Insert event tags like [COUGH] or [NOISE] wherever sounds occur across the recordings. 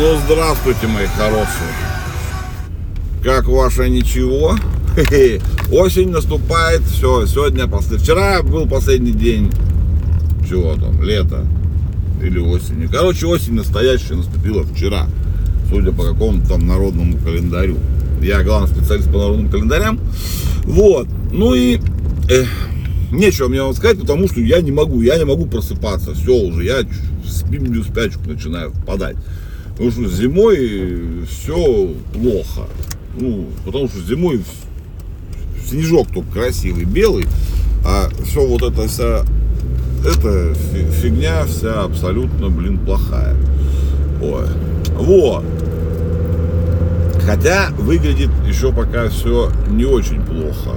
Ну, здравствуйте, мои хорошие. Как ваше ничего? [LAUGHS] Осень наступает, все, сегодня, после... вчера был последний день, чего там, лето или осени. Короче, осень настоящая наступила вчера, судя по какому-то там народному календарю. Я главный специалист по народным календарям. Вот, ну и э, нечего мне вам сказать, потому что я не могу, я не могу просыпаться, все уже, я в спячку начинаю впадать. Потому что зимой все плохо. Ну, потому что зимой снежок только красивый, белый, а все вот это вся, эта фигня вся абсолютно, блин, плохая. Ой. Вот. Хотя выглядит еще пока все не очень плохо.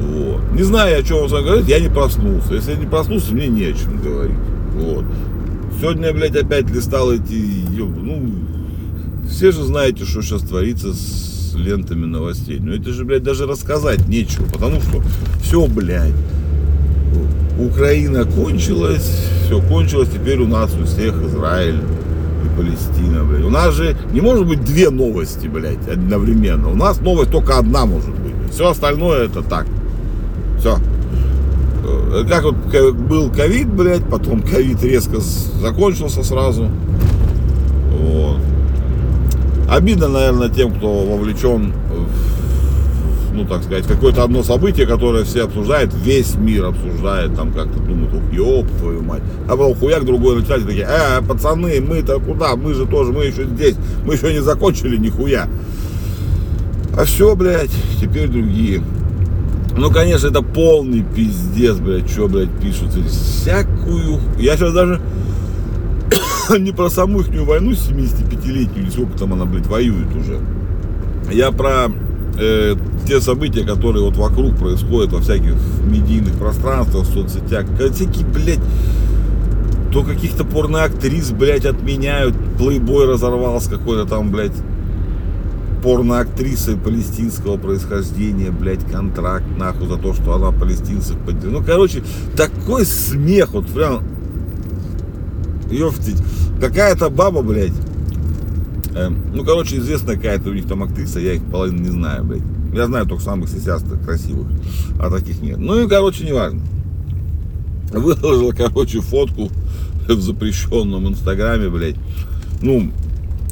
Вот. Не знаю, о чем вам говорить, я не проснулся. Если я не проснулся, мне не о чем говорить. Вот. Сегодня, блядь, опять листал эти, ну, все же знаете, что сейчас творится с лентами новостей. Но это же, блядь, даже рассказать нечего, потому что все, блядь, Украина кончилась, все кончилось, теперь у нас у всех Израиль и Палестина, блядь. У нас же не может быть две новости, блядь, одновременно. У нас новость только одна может быть. Все остальное это так. Все. Как вот был ковид, блядь, потом ковид резко закончился сразу. Вот. Обидно, наверное, тем, кто вовлечен в, ну, так сказать, какое-то одно событие, которое все обсуждают, весь мир обсуждает, там как-то думают, ух, ёб твою мать. А потом хуяк другой начальник такие, э, пацаны, мы-то куда, мы же тоже, мы еще здесь, мы еще не закончили нихуя. А все, блядь, теперь другие. Ну, конечно, это полный пиздец, блядь, что, блядь, пишут. Всякую... Я сейчас даже [COUGHS] не про саму их войну 75-летнюю, или сколько там она, блядь, воюет уже. Я про э, те события, которые вот вокруг происходят во всяких медийных пространствах, в соцсетях. Всякие, блядь, то каких-то порноактрис, блядь, отменяют. Плейбой разорвался какой-то там, блядь, порноактрисой палестинского происхождения, блядь, контракт, нахуй, за то, что она палестинцев поддерживает. Ну, короче, такой смех, вот прям, ёфтить, какая-то баба, блядь, э, ну, короче, известная какая-то у них там актриса, я их половину не знаю, блядь. Я знаю только самых сисястых, красивых, а таких нет. Ну и, короче, неважно. Выложила, короче, фотку [LAUGHS] в запрещенном инстаграме, блядь. Ну,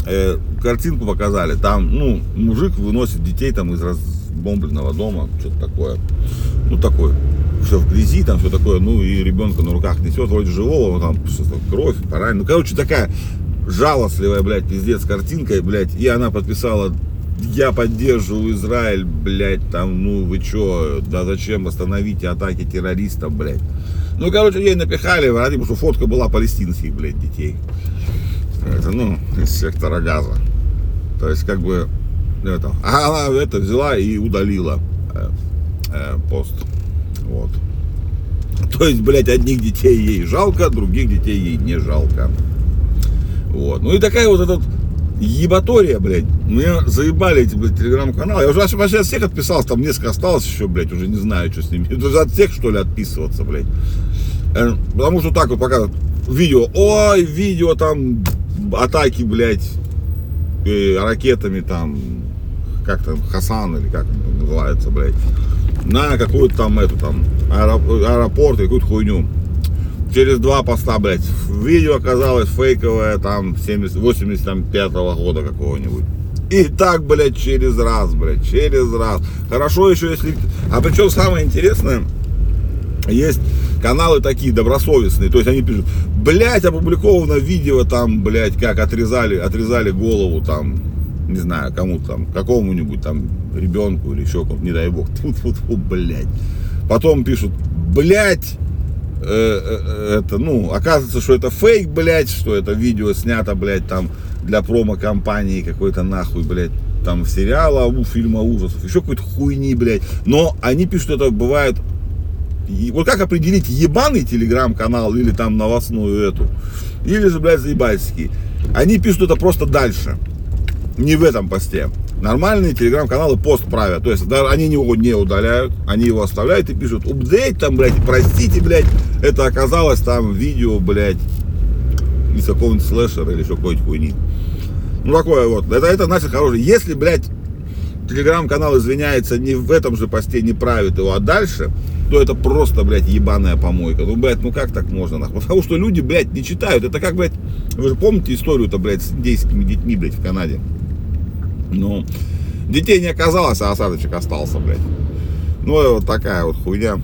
э, картинку показали, там, ну, мужик выносит детей там из разбомбленного дома, что-то такое, ну, такое, все в грязи, там все такое, ну, и ребенка на руках несет, вроде живого, там, кровь, парань, ну, короче, такая жалостливая, блядь, пиздец, картинка, блядь, и она подписала я поддерживаю Израиль, блядь, там, ну вы чё, да зачем остановите атаки террористов, блядь. Ну, короче, ей напихали, потому что фотка была палестинских, блядь, детей это, ну, из сектора газа. То есть, как бы, это, она это взяла и удалила э, э, пост. Вот. То есть, блядь, одних детей ей жалко, других детей ей не жалко. Вот. Ну и такая вот эта ебатория, блядь. Меня заебали эти, блядь, телеграм-каналы. Я уже вообще от всех отписался, там несколько осталось еще, блядь, уже не знаю, что с ними. [LAUGHS] Это от всех, что ли, отписываться, блядь. Э, потому что так вот пока видео, ой, видео там атаки, блядь, э, ракетами там, как там, Хасан или как он называется, блядь, на какую-то там эту там аэропорт какую-то хуйню. Через два поста, блядь, видео оказалось фейковое там 70, 85 -го года какого-нибудь. И так, блядь, через раз, блядь, через раз. Хорошо еще, если... А причем самое интересное, есть каналы такие добросовестные, то есть они пишут, блядь, опубликовано видео там, блядь, как отрезали, отрезали голову там, не знаю, кому-то там, какому-нибудь там ребенку или еще кому-то, не дай бог, тут вот, вот, блядь. Потом пишут, блядь, э, э, это, ну, оказывается, что это фейк, блядь, что это видео снято, блядь, там, для промо-компании какой-то нахуй, блядь, там, сериала, у фильма ужасов, еще какой-то хуйни, блядь. Но они пишут, что это бывает вот как определить ебаный телеграм-канал или там новостную эту, или же, блядь, заебальский. Они пишут это просто дальше, не в этом посте. Нормальные телеграм-каналы пост правят, то есть да, они его не удаляют, они его оставляют и пишут, упдейт там, блядь, простите, блядь, это оказалось там видео, блядь, из какого-нибудь слэшера или еще какой-нибудь хуйни. Ну, такое вот. Это, это значит хороший. Если, блядь, телеграм-канал извиняется не в этом же посте, не правит его, а дальше, то это просто, блядь, ебаная помойка. Ну, блядь, ну как так можно, нахуй? Потому что люди, блядь, не читают. Это как, блядь, вы же помните историю-то, блядь, с индейскими детьми, блядь, в Канаде? Ну, детей не оказалось, а осадочек остался, блядь. Ну, вот такая вот хуйня.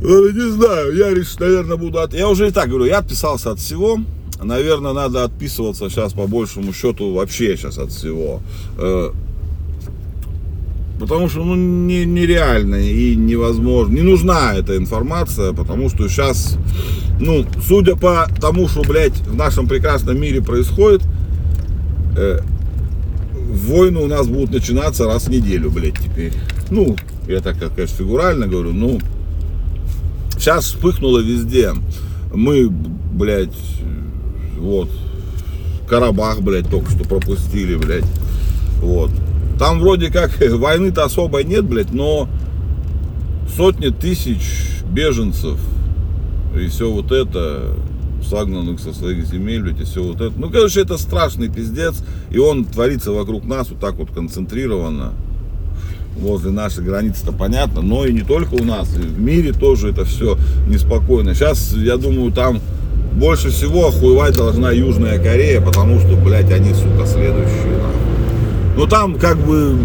Не знаю, я, наверное, буду... От... Я уже и так говорю, я отписался от всего наверное, надо отписываться сейчас по большему счету вообще сейчас от всего. Потому что ну, не, нереально и невозможно. Не нужна эта информация, потому что сейчас, ну, судя по тому, что, блядь, в нашем прекрасном мире происходит, э, войны у нас будут начинаться раз в неделю, блядь, теперь. Ну, я так, конечно, фигурально говорю, ну, сейчас вспыхнуло везде. Мы, блядь, вот. Карабах, блядь, только что пропустили, блядь. Вот. Там вроде как войны-то особо нет, блядь, но сотни тысяч беженцев и все вот это согнанных со своих земель, блядь, и все вот это. Ну, короче, это страшный пиздец, и он творится вокруг нас вот так вот концентрированно. Возле нашей границы-то понятно, но и не только у нас, и в мире тоже это все неспокойно. Сейчас, я думаю, там больше всего охуевать должна Южная Корея, потому что, блядь, они, сука, следующие. Но там, как бы,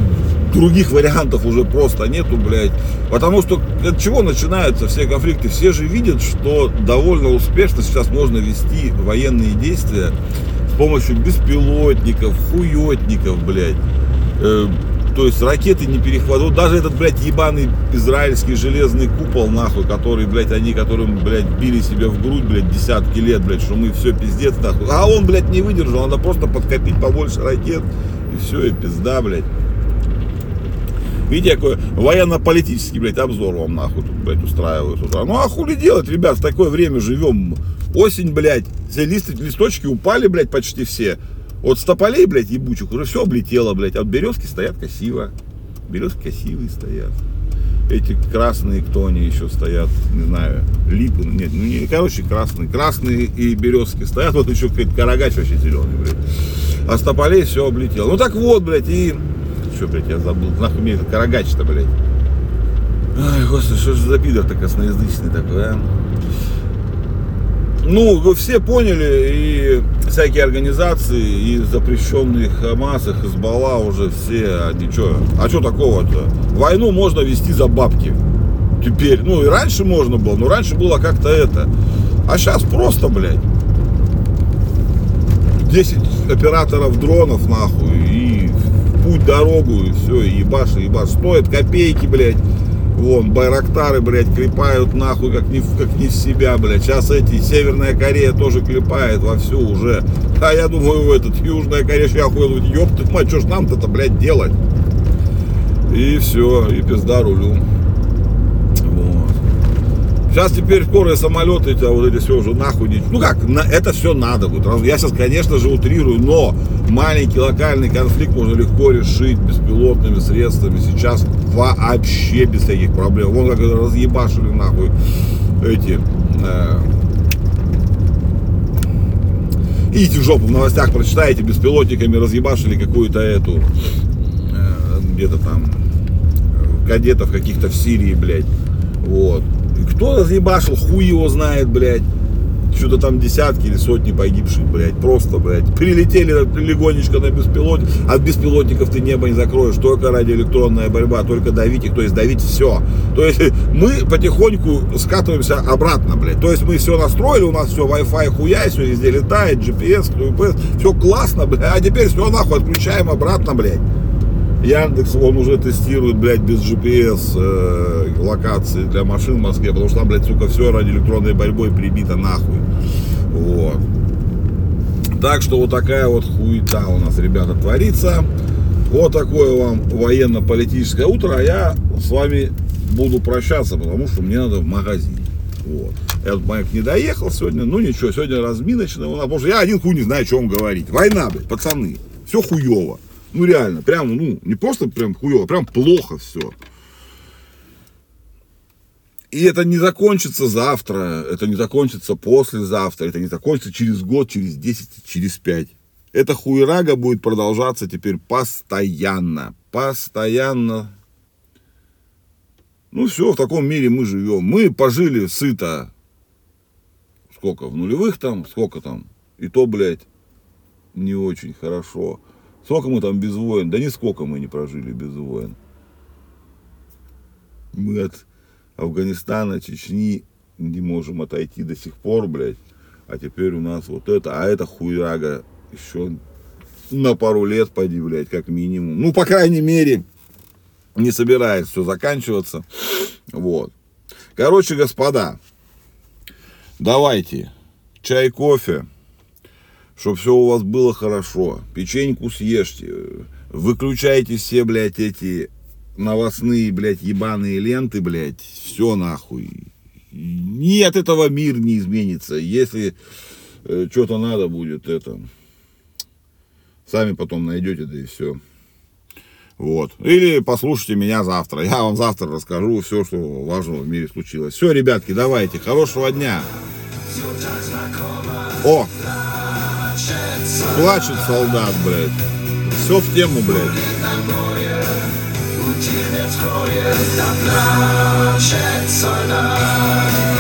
других вариантов уже просто нету, блядь. Потому что от чего начинаются все конфликты? Все же видят, что довольно успешно сейчас можно вести военные действия с помощью беспилотников, хуетников, блядь. Э, то есть ракеты не перехватывают. Даже этот, блядь, ебаный израильский железный купол, нахуй, который, блядь, они, которым, блядь, били себе в грудь, блядь, десятки лет, блядь, что мы все пиздец, нахуй. А он, блядь, не выдержал, надо просто подкопить побольше ракет, и все, и пизда, блядь. Видите, какой военно-политический, блядь, обзор вам, нахуй, тут, блядь, устраивают утра. Ну, а хули делать, ребят, в такое время живем. Осень, блядь, все лист, листочки упали, блядь, почти все. От стополей, блядь, ебучих уже все облетело, блядь. А от березки стоят красиво. Березки красивые стоят. Эти красные, кто они еще стоят, не знаю, липы, нет, ну не, короче, красные. Красные и березки стоят, [LAUGHS] вот еще какой-то карагач вообще зеленый, блядь. А с тополей все облетело. Ну так вот, блядь, и... Что, блядь, я забыл, нахуй мне это карагач-то, блядь. Ай, господи, что же за пидор-то косноязычный такой, а? Ну, вы все поняли, и всякие организации, и запрещенные Хамас, и Хезбалла уже все, они что, а что такого-то? Войну можно вести за бабки. Теперь, ну и раньше можно было, но раньше было как-то это. А сейчас просто, блядь. 10 операторов дронов, нахуй, и путь дорогу, и все, и ебаш, и ебаш. Стоит копейки, блядь. Вон, байрактары, блядь, клепают нахуй, как не, как не в себя, блядь. Сейчас эти, Северная Корея тоже клепает вовсю уже. А я думаю, этот, Южная Корея, я охуел, ёб ты мать, что ж нам-то, блядь, делать? И все, и пизда рулю. Сейчас теперь скорые самолеты, эти, вот эти все уже нахуй. Ну как, на, это все надо будет. Я сейчас, конечно же, утрирую, но маленький локальный конфликт можно легко решить беспилотными средствами. Сейчас вообще без всяких проблем. Вон как разъебашили нахуй эти... Э, идите в жопу, в новостях прочитаете, беспилотниками разъебашили какую-то эту, э, где-то там, кадетов каких-то в Сирии, блядь. Вот. Кто разъебашил, хуй его знает, блядь что-то там десятки или сотни погибших, блядь, просто, блядь. Прилетели легонечко на беспилотник, от беспилотников ты небо не закроешь, только радиоэлектронная борьба, только давить их, то есть давить все. То есть [LAUGHS] мы потихоньку скатываемся обратно, блядь. То есть мы все настроили, у нас все Wi-Fi хуя, все везде летает, GPS, GPS, все классно, блядь, а теперь все нахуй отключаем обратно, блядь. Яндекс, он уже тестирует, блядь, без GPS э, локации для машин в Москве, потому что там, блядь, сука, все ради электронной борьбой прибито нахуй. Вот. Так что вот такая вот хуета у нас, ребята, творится. Вот такое вам военно-политическое утро. А я с вами буду прощаться, потому что мне надо в магазин. Вот. Этот маяк не доехал сегодня. Ну ничего, сегодня разминочный. Потому что я один хуй не знаю, о чем говорить. Война, блядь, пацаны. Все хуево. Ну реально, прям, ну, не просто прям хуево, прям плохо все. И это не закончится завтра, это не закончится послезавтра, это не закончится через год, через 10, через 5. Эта хуерага будет продолжаться теперь постоянно. Постоянно. Ну все, в таком мире мы живем. Мы пожили сыто. Сколько? В нулевых там? Сколько там? И то, блядь, не очень хорошо. Сколько мы там без войн? Да нисколько мы не прожили без войн. Мы от Афганистана, Чечни не можем отойти до сих пор, блядь. А теперь у нас вот это, а это хуяга еще на пару лет, пойди, блядь, как минимум. Ну, по крайней мере, не собирается все заканчиваться. Вот. Короче, господа, давайте чай, кофе, чтобы все у вас было хорошо. Печеньку съешьте. Выключайте все, блядь, эти новостные, блядь, ебаные ленты, блядь, все нахуй. Ни от этого мир не изменится. Если э, что-то надо будет, это, сами потом найдете, да и все. Вот. Или послушайте меня завтра. Я вам завтра расскажу все, что важного в мире случилось. Все, ребятки, давайте. Хорошего дня. О! Плачет солдат, блядь. Все в тему, блядь. Ucieknie twoje, ta placie soldat